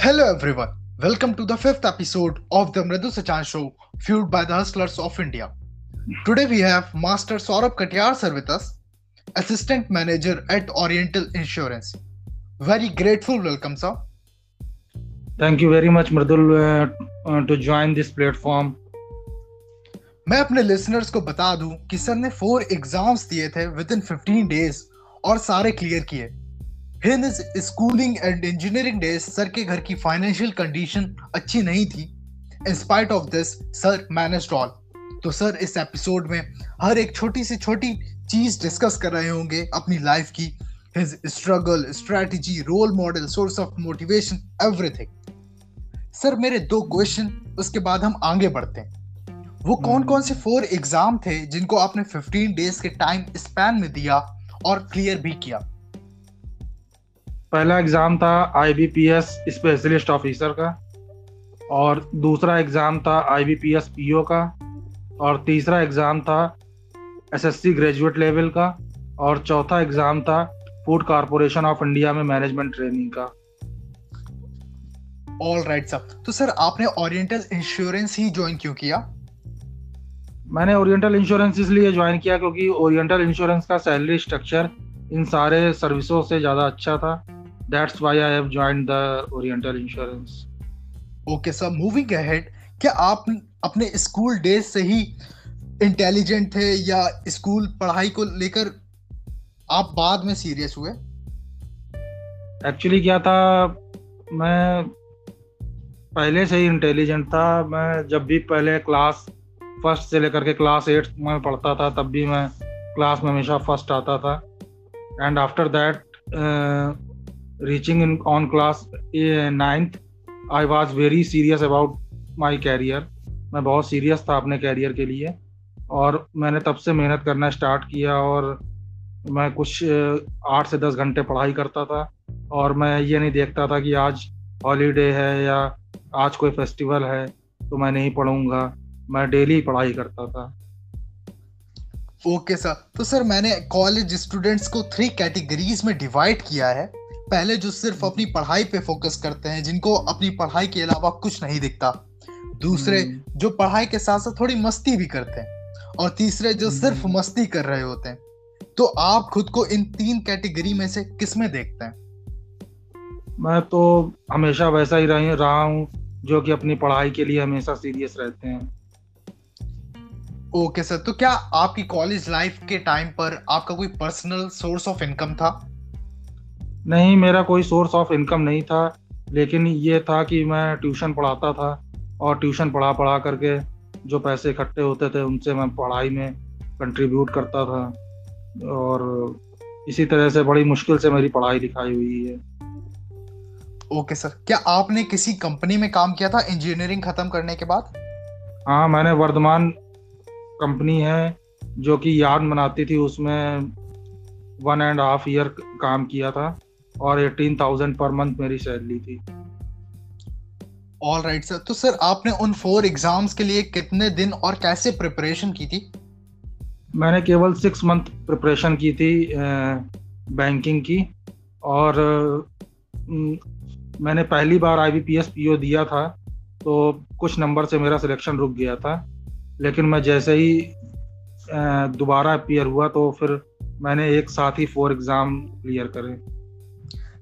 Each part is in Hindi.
Hello everyone. Welcome to the fifth episode of the Mridu Sachan Show, fueled by the Hustlers of India. Today we have Master Saurabh Katyar sir with us, Assistant Manager at Oriental Insurance. Very grateful welcome, sir. Thank you very much, Mridul, uh, uh, to join this platform. मैं अपने लिसनर्स को बता दूँ कि सर ने फोर एग्ज़ाम्स दिए थे विद इन 15 डेज़ और सारे क्लियर किए in schooling and engineering days sir के घर की फाइनेंशियल कंडीशन अच्छी नहीं थी। In spite of this sir manage all तो सर इस एपिसोड में हर एक छोटी से छोटी चीज़ डिस्कस कर रहे होंगे अपनी लाइफ की। His struggle strategy role model source of motivation everything sir मेरे दो क्वेश्चन उसके बाद हम आगे बढ़ते हैं। वो कौन कौन से फोर एग्ज़ाम थे जिनको आपने 15 डेज़ के टाइम स्पैन में दिया और क्लियर भी किया? पहला एग्ज़ाम था आईबीपीएस स्पेशलिस्ट ऑफिसर का और दूसरा एग्ज़ाम था आईबीपीएस पीओ का और तीसरा एग्ज़ाम था एसएससी ग्रेजुएट लेवल का और चौथा एग्ज़ाम था फ़ूड कॉरपोरेशन ऑफ़ इंडिया में मैनेजमेंट ट्रेनिंग का। ऑल राइट सर तो सर आपने ओरिएंटल इंश्योरेंस ही ज्वाइन क्यों किया? मैंने ओरिएंटल इंश्योरेंस इसलिए ज्वाइन किया क्योंकि ओरिएंटल इंश्योरेंस का सैलरी स्ट्रक्चर इन सारे सर्विसों से ज़्यादा अच्छा था। That's why I have joined the Oriental Insurance. Okay, sir. Moving ahead, क्या आप अपने स्कूल डेज़ से ही इंटेलिजेंट थे या स्कूल पढ़ाई को लेकर आप बाद में सीरियस हुए एक्चुअली क्या था मैं पहले से ही इंटेलिजेंट था मैं जब भी पहले क्लास फ़र्स्ट से लेकर के क्लास एट में पढ़ता था तब भी मैं क्लास में हमेशा फ़र्स्ट आता था and after that reaching in on class ninth I was very serious about my career मैं बहुत सीरियस था अपने कैरियर के लिए। और मैंने तब से मेहनत करना स्टार्ट किया और मैं कुछ आठ से दस घंटे पढ़ाई करता था। और मैं ये नहीं देखता था कि आज हॉलीडे है या आज कोई फेस्टिवल है तो मैं नहीं पढ़ूँगा। मैं डेली पढ़ाई करता था। ओके okay, सर तो सर मैंने कॉलेज स्टूडेंट्स को थ्री कैटेगरीज में डिवाइड किया है। पहले जो सिर्फ़ अपनी पढ़ाई पे फोकस करते हैं जिनको अपनी पढ़ाई के अलावा कुछ नहीं दिखता। दूसरे हम्म। जो पढ़ाई के साथ साथ थोड़ी मस्ती भी करते हैं और तीसरे जो हम्म। सिर्फ़ मस्ती कर रहे होते हैं। तो आप खुद को इन तीन कैटेगरी में से किसमें देखते हैं? मैं तो हमेशा वैसा ही रही रहा हूँ जो कि अपनी पढ़ाई के लिए हमेशा सीरियस रहते हैं। ओके सर तो क्या आपकी कॉलेज लाइफ के टाइम पर आपका कोई पर्सनल सोर्स ऑफ़ इनकम था? नहीं मेरा कोई सोर्स ऑफ़ इनकम नहीं था लेकिन ये था कि मैं ट्यूशन पढ़ाता था और ट्यूशन पढ़ा पढ़ा करके जो पैसे इकट्ठे होते थे उनसे मैं पढ़ाई में कंट्रीब्यूट करता था। और इसी तरह से बड़ी मुश्किल से मेरी पढ़ाई लिखाई हुई है। ओके सर क्या आपने किसी कंपनी में काम किया था इंजीनियरिंग खत्म करने के बाद? हाँ मैंने वर्धमान कंपनी है जो कि यार्न बनाती थी उसमें वन एंड हाफ़ ईयर काम किया था। और एटीन थाउज़ेंड पर मंथ मेरी सैलरी थी। ऑल राइट सर तो सर आपने उन फोर एग्ज़ाम्स के लिए कितने दिन और कैसे प्रिपरेशन की थी? मैंने केवल सिक्स मंथ प्रिपरेशन की थी बैंकिंग की। और मैंने पहली बार I B P S P O दिया था तो कुछ नंबर से मेरा सिलेक्शन रुक गया था। लेकिन मैं जैसे ही दोबारा अपियर हुआ तो फिर मैंने एक साथ ही फोर एग्ज़ाम क्लियर करे।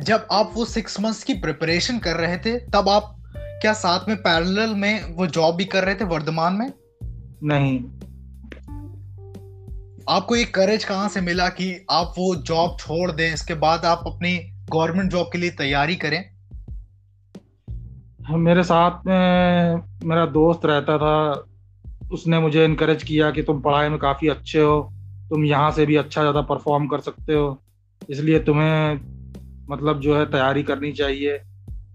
जब आप वो सिक्स मंथ्स की प्रिपरेशन कर रहे थे तब आप क्या साथ में पैरेलल में वो जॉब भी कर रहे थे वर्धमान में? नहीं। आपको एक करेज कहाँ से मिला कि आप वो जॉब छोड़ दें इसके बाद आप अपनी गवर्नमेंट जॉब के लिए तैयारी करें? मेरे साथ में मेरा दोस्त रहता था उसने मुझे इनकरेज किया कि तुम पढ़ाई में काफ़ी अच्छे हो तुम यहाँ से भी अच्छा ज़्यादा परफॉर्म कर सकते हो इसलिए तुम्हें मतलब जो है तैयारी करनी चाहिए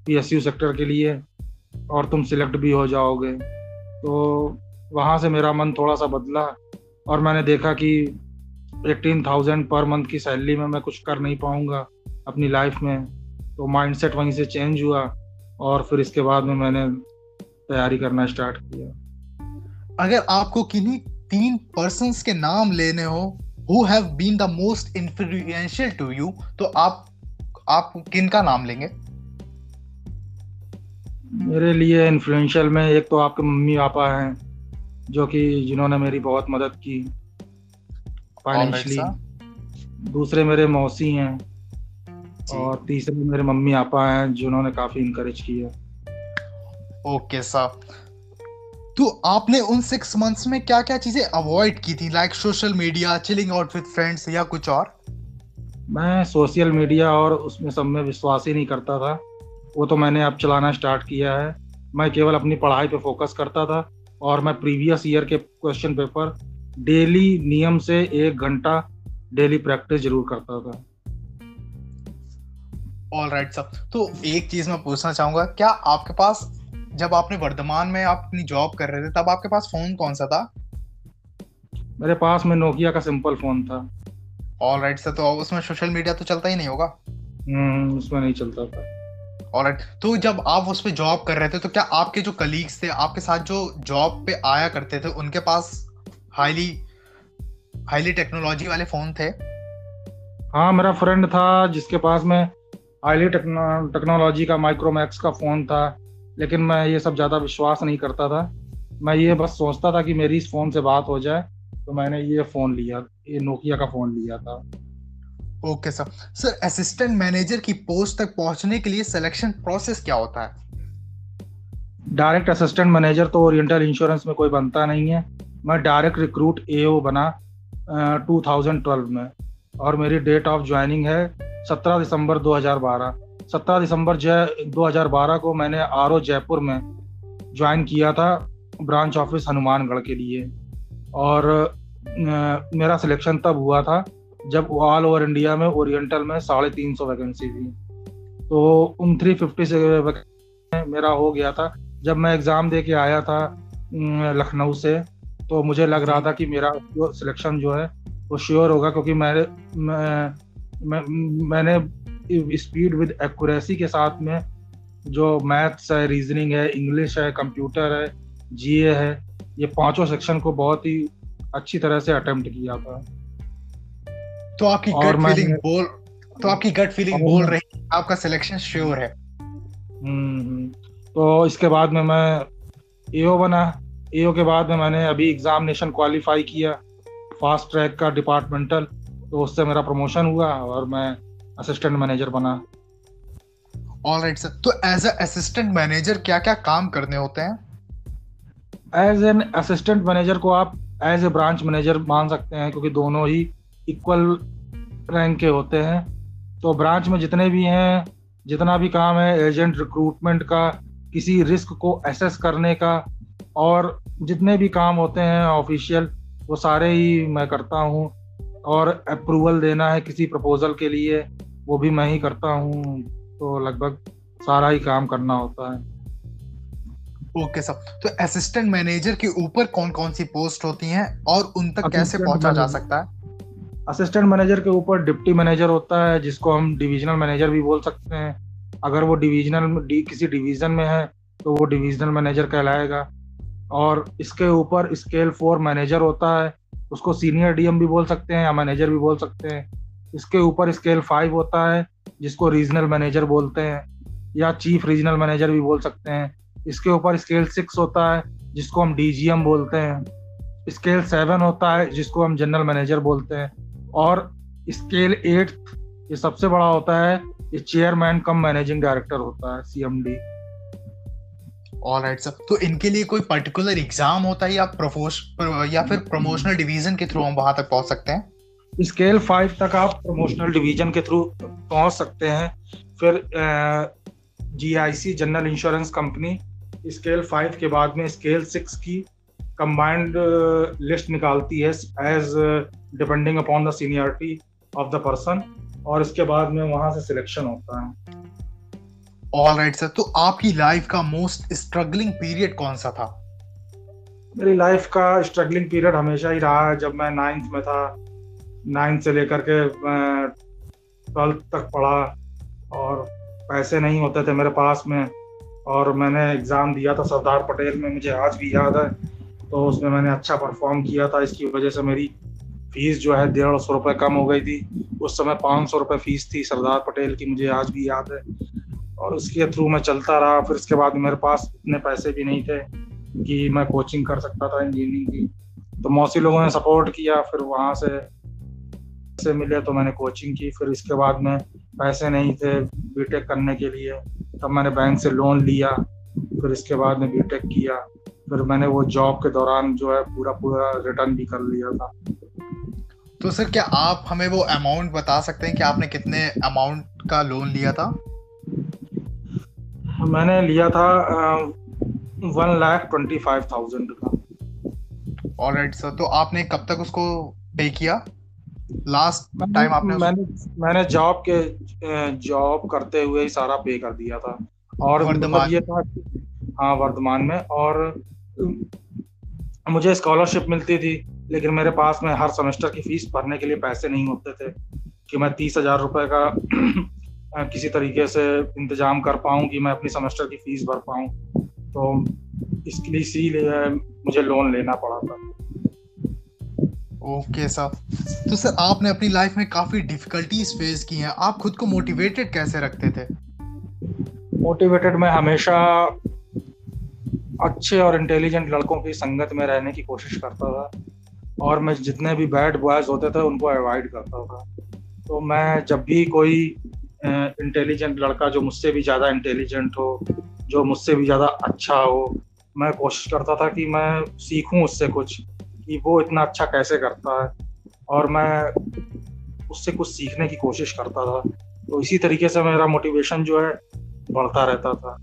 पी सेक्टर के लिए और तुम सिलेक्ट भी हो जाओगे। तो वहाँ से मेरा मन थोड़ा सा बदला और मैंने देखा कि एटीन थाउज़ेंड पर मंथ की सैलरी में मैं कुछ कर नहीं पाऊँगा अपनी लाइफ में। तो माइंडसेट वहीं से चेंज हुआ और फिर इसके बाद में मैंने तैयारी करना स्टार्ट किया। अगर आपको किन्हीं तीन पर्सन के नाम लेने हो who have been the most influential to you तो आप आप किन का नाम लेंगे? मेरे लिए इन्फ्लुएंशियल में एक तो आपके मम्मी पापा हैं जो कि जिन्होंने मेरी बहुत मदद की फाइनेंशियली दूसरे मेरे मौसी हैं और तीसरे मेरे मम्मी पापा हैं जिन्होंने काफ़ी इनकरेज किया। ओके सर तो आपने उन सिक्स मंथ्स में क्या क्या चीज़ें अवॉइड की थी? Like social media chilling out with friends या कुछ और? मैं सोशल मीडिया और उसमें सब में विश्वास ही नहीं करता था। वो तो मैंने अब चलाना स्टार्ट किया है। मैं केवल अपनी पढ़ाई पे फोकस करता था और मैं प्रीवियस ईयर के क्वेश्चन पेपर डेली नियम से एक घंटा डेली प्रैक्टिस ज़रूर करता था। ऑल राइट सर तो एक चीज़ मैं पूछना चाहूँगा क्या आपके पास जब आपने वर्धमान में आप अपनी जॉब कर रहे थे तब आपके पास फ़ोन कौन सा था? मेरे पास में नोकिया का सिंपल फ़ोन था। ऑल राइट सर तो उसमें सोशल मीडिया तो चलता ही नहीं होगा। हम्म उसमें नहीं चलता था। ऑलराइट तो जब आप उस पर जॉब कर रहे थे तो क्या आपके जो कलीग्स थे आपके साथ जो जॉब पे आया करते थे उनके पास हाईली हाईली टेक्नोलॉजी वाले फ़ोन थे? हाँ मेरा फ्रेंड था जिसके पास में हाईली टेक्नोलॉजी का माइक्रोमैक्स का फ़ोन था लेकिन मैं ये सब ज़्यादा विश्वास नहीं करता था। मैं ये बस सोचता था कि मेरी इस फ़ोन से बात हो जाए। तो मैंने ये फ़ोन लिया ये नोकिया का फ़ोन लिया था। Okay sir sir assistant manager की पोस्ट तक पहुँचने के लिए सिलेक्शन प्रोसेस क्या होता है? डायरेक्ट असिस्टेंट मैनेजर तो ओरिएंटल इंश्योरेंस में कोई बनता नहीं है। मैं डायरेक्ट रिक्रूट एओ बना टू थाउज़ेंड ट्वेल्व में। और मेरी डेट ऑफ़ ज्वाइनिंग है सत्रह दिसंबर 2012 सत्रह दिसंबर दो हज़ार बारह को मैंने आरओ जयपुर में ज्वाइन किया था ब्रांच ऑफ़िस हनुमानगढ़ के लिए। और मेरा सिलेक्शन तब हुआ था जब ऑल ओवर इंडिया में ओरिएंटल में साढ़े तीन सौ वैकेंसी थी। तो उन थ्री फिफ्टी से मेरा हो गया था। जब मैं एग्ज़ाम दे के आया था लखनऊ से तो मुझे लग रहा था कि मेरा जो सिलेक्शन जो है वो श्योर होगा क्योंकि मैंने मैं, मैं, मैंने स्पीड विद एक्यूरेसी के साथ में जो मैथ्स है रीजनिंग है इंग्लिश है कंप्यूटर है जीए है ये पाँचों सेक्शन को बहुत ही अच्छी तरह से अटेम्प्ट किया था। तो आपकी गट फीलिंग बोल तो आपकी गट फीलिंग बोल रही आपका सिलेक्शन श्योर है। हम्म। तो इसके बाद में मैं एओ बना। एओ के बाद में मैंने अभी एग्जामिनेशन क्वालिफाई किया फास्ट ट्रैक का डिपार्टमेंटल तो उससे मेरा प्रमोशन हुआ और मैं असिस्टेंट मैनेजर बना। ऑल राइट सर तो एज अ असिस्टेंट मैनेजर क्या क्या काम करने होते हैं? एज एन असिस्टेंट मैनेजर को आप एज ए ब्रांच मैनेजर मान सकते हैं, क्योंकि दोनों ही इक्वल रैंक के होते हैं। तो ब्रांच में जितने भी हैं, जितना भी काम है एजेंट रिक्रूटमेंट का, किसी रिस्क को एसेस करने का, और जितने भी काम होते हैं ऑफिशियल वो सारे ही मैं करता हूँ। और अप्रूवल देना है किसी प्रपोजल के लिए, वो भी मैं ही करता हूँ। तो लगभग सारा ही काम करना होता है। Okay sir. तो असिस्टेंट मैनेजर के ऊपर कौन कौन सी पोस्ट होती हैं और उन तक कैसे पहुँचा जा सकता है? असिस्टेंट मैनेजर के ऊपर डिप्टी मैनेजर होता है जिसको हम डिविजनल मैनेजर भी बोल सकते हैं। अगर वो डिविजनल डी, किसी डिवीज़न में है तो वो डिविजनल मैनेजर कहलाएगा। और इसके ऊपर स्केल फोर मैनेजर होता है उसको सीनियर डीएम भी बोल सकते हैं या मैनेजर भी बोल सकते हैं। इसके ऊपर स्केल फाइव होता है जिसको रीजनल मैनेजर बोलते हैं या चीफ रीजनल मैनेजर भी बोल सकते हैं। इसके ऊपर स्केल सिक्स होता है जिसको हम डीजीएम बोलते हैं। स्केल सेवन होता है जिसको हम जनरल मैनेजर बोलते हैं। और स्केल एट ये सबसे बड़ा होता है ये चेयरमैन कम मैनेजिंग डायरेक्टर होता है सीएमडी ऑल राइट सर तो इनके लिए कोई पर्टिकुलर एग्ज़ाम होता है या प्रोफोस या फिर प्रमोशनल डिवीज़न के थ्रू हम वहाँ तक पहुँच सकते हैं? स्केल फाइव तक आप प्रमोशनल डिवीज़न के थ्रू पहुँच सकते हैं। फिर GIC general insurance company scale five के बाद में स्केल सिक्स की कंबाइंड लिस्ट निकालती है as depending upon the seniority of the person और इसके बाद में वहाँ से सिलेक्शन होता है। ऑल राइट सर तो आपकी लाइफ का मोस्ट स्ट्रगलिंग पीरियड कौन सा था? मेरी लाइफ का स्ट्रगलिंग पीरियड हमेशा ही रहा है जब मैं नाइन्थ में था। नाइन्थ से लेकर के ट्वेल्थ तक पढ़ा और पैसे नहीं होते थे मेरे पास में। और मैंने एग्ज़ाम दिया था सरदार पटेल में, मुझे आज भी याद है। तो उसमें मैंने अच्छा परफॉर्म किया था, इसकी वजह से मेरी फ़ीस जो है डेढ़ सौ रुपये कम हो गई थी। उस समय पाँच सौ रुपये फ़ीस थी सरदार पटेल की, मुझे आज भी याद है। और उसके थ्रू मैं चलता रहा, फिर इसके बाद मेरे पास इतने पैसे भी नहीं थे कि मैं कोचिंग कर सकता था इंजीनियरिंग की। तो मौसी लोगों ने सपोर्ट किया, फिर वहाँ से से मिले तो मैंने कोचिंग की। फिर इसके बाद में पैसे नहीं थे बीटेक करने के लिए। तब मैंने बैंक से लोन लिया फिर इसके बाद में बीटेक किया फिर मैंने वो जॉब के दौरान जो है पूरा पूरा रिटर्न भी कर लिया था। तो सर क्या आप हमें वो अमाउंट बता सकते हैं कि आपने कितने अमाउंट का लोन लिया था? मैंने लिया था one lakh twenty five thousand का। ऑलराइट सर तो आपने कब तक उसको पे किया? लास्ट टाइम आपने मैंने मैंने जॉब के जॉब करते हुए ही सारा पे कर दिया था। और मतलब ये था हाँ वर्तमान में। और मुझे स्कॉलरशिप मिलती थी लेकिन मेरे पास में हर सेमेस्टर की फ़ीस भरने के लिए पैसे नहीं होते थे। कि मैं तीस हज़ार रुपए का किसी तरीके से इंतज़ाम कर पाऊँ कि मैं अपनी सेमेस्टर की फ़ीस भर पाऊँ। तो इसके लिए इसीलिए मुझे लोन लेना पड़ा था। Okay sir. तो सर, आपने अपनी लाइफ में काफ़ी डिफिकल्टीज फेस की हैं। आप खुद को मोटिवेटेड कैसे रखते थे? मोटिवेटेड मैं हमेशा अच्छे और इंटेलिजेंट लड़कों की संगत में रहने की कोशिश करता था। और मैं जितने भी बैड बॉयज़ होते थे, उनको अवॉइड करता था। तो मैं जब भी कोई इंटेलिजेंट लड़का जो मुझसे भी ज़्यादा इंटेलिजेंट हो, जो मुझसे भी ज़्यादा अच्छा हो, मैं कोशिश करता था कि मैं सीखूं उससे कुछ। कि वो इतना अच्छा कैसे करता है। और मैं उससे कुछ सीखने की कोशिश करता था। तो इसी तरीके से मेरा मोटिवेशन जो है बढ़ता रहता था।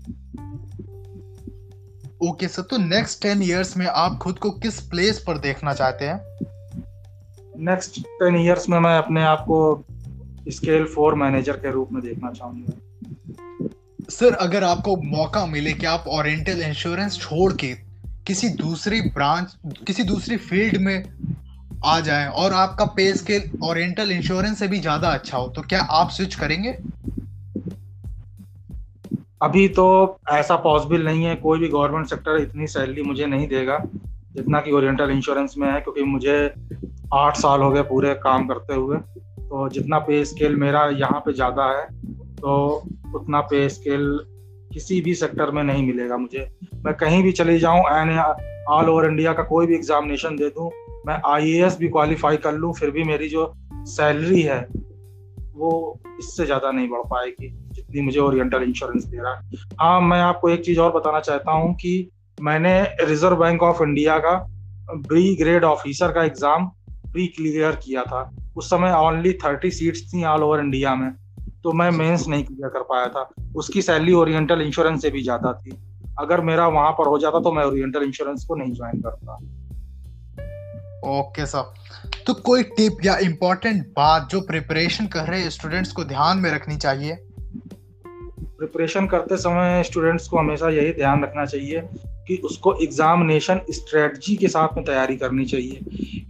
ओके सर तो नेक्स्ट टेन इयर्स में आप खुद को किस प्लेस पर देखना चाहते हैं? नेक्स्ट टेन इयर्स में मैं अपने आप को स्केल फोर मैनेजर के रूप में देखना चाहूँगा। सर अगर आपको मौका मिले कि आप ओरिएंटल इंश्योरेंस छोड़ के किसी दूसरी ब्रांच, किसी दूसरी फ़ील्ड में आ जाए और आपका पे स्केल ओरिएंटल इंश्योरेंस से भी ज़्यादा अच्छा हो तो क्या आप स्विच करेंगे? अभी तो ऐसा पॉसिबल नहीं है, कोई भी गवर्नमेंट सेक्टर इतनी सैलरी मुझे नहीं देगा जितना कि ओरिएंटल इंश्योरेंस में है, क्योंकि मुझे आठ साल हो गए पूरे काम करते हुए। तो जितना पे स्केल मेरा यहाँ पे ज़्यादा है तो उतना पे स्केल किसी भी सेक्टर में नहीं मिलेगा मुझे। मैं कहीं भी चले जाऊँ एन ऑल ओवर इंडिया का कोई भी एग्जामिनेशन दे दूँ, मैं आईएएस भी क्वालिफाई कर लूँ, फिर भी मेरी जो सैलरी है, वो इससे ज़्यादा नहीं बढ़ पाएगी जितनी मुझे ओरिएंटल इंश्योरेंस दे रहा है। हाँ मैं आपको एक चीज़ और बताना चाहता हूँ कि मैंने रिज़र्व बैंक ऑफ़ इंडिया का प्री ग्रेड ऑफिसर का एग्ज़ाम प्री क्लियर किया था। उस समय ओनली थर्टी सीट्स थी ऑल ओवर इंडिया में। तो मैं मेंस नहीं क्लियर कर पाया था। उसकी सैलरी ओरिएंटल इंश्योरेंस से भी ज़्यादा थी। अगर मेरा वहाँ पर हो जाता तो मैं ओरिएंटल इंश्योरेंस को नहीं ज्वाइन करता। ओके सर तो कोई टिप या इम्पोर्टेंट बात जो प्रिपरेशन कर रहे स्टूडेंट्स को ध्यान में रखनी चाहिए? प्रिपरेशन करते समय स्टूडेंट्स को हमेशा यही ध्यान रखना चाहिए कि उसको एग्जामिनेशन स्ट्रेटजी के साथ में तैयारी करनी चाहिए,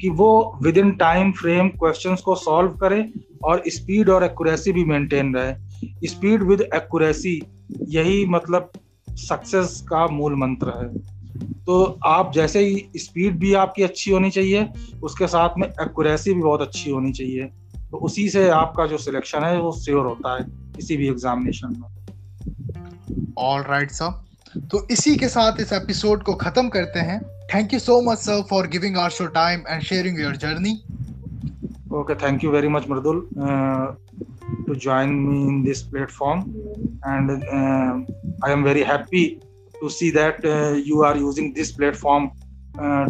कि वो within time frame questions को सॉल्व करे और स्पीड और एक्यूरेसी भी मेंटेन रहे। स्पीड विद एक्यूरेसी यही मतलब सक्सेस का मूल मंत्र है। तो आप जैसे ही स्पीड भी आपकी अच्छी होनी चाहिए, उसके साथ में एक्यूरेसी भी बहुत अच्छी होनी चाहिए। तो उसी से आपका जो सिलेक्शन है, वो श्योर होता है किसी भी एग्जामिनेशन में। ऑल राइट सर तो इसी के साथ इस एपिसोड को खत्म करते हैं। Thank you so much sir for giving our show time and sharing your journey okay thank you very much Mridul to join me in this platform and I am very happy to see that you are using this platform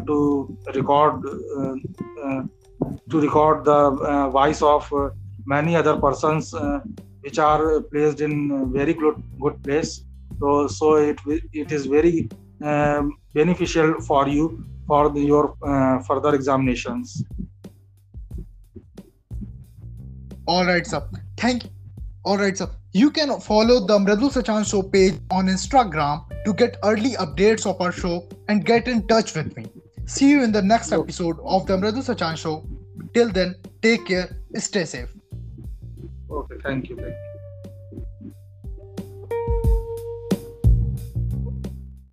to record to record the voice of many other persons which are placed in very good good place so so it it is very um, beneficial for you for the, your uh, further examinations. All right sir. Thank you. All right sir. You can follow the mradul sachan show page on instagram to get early updates of our show and get in touch with me. See you in the next episode of the mradul sachan show. Till then take care. Stay safe. Okay thank you, thank you.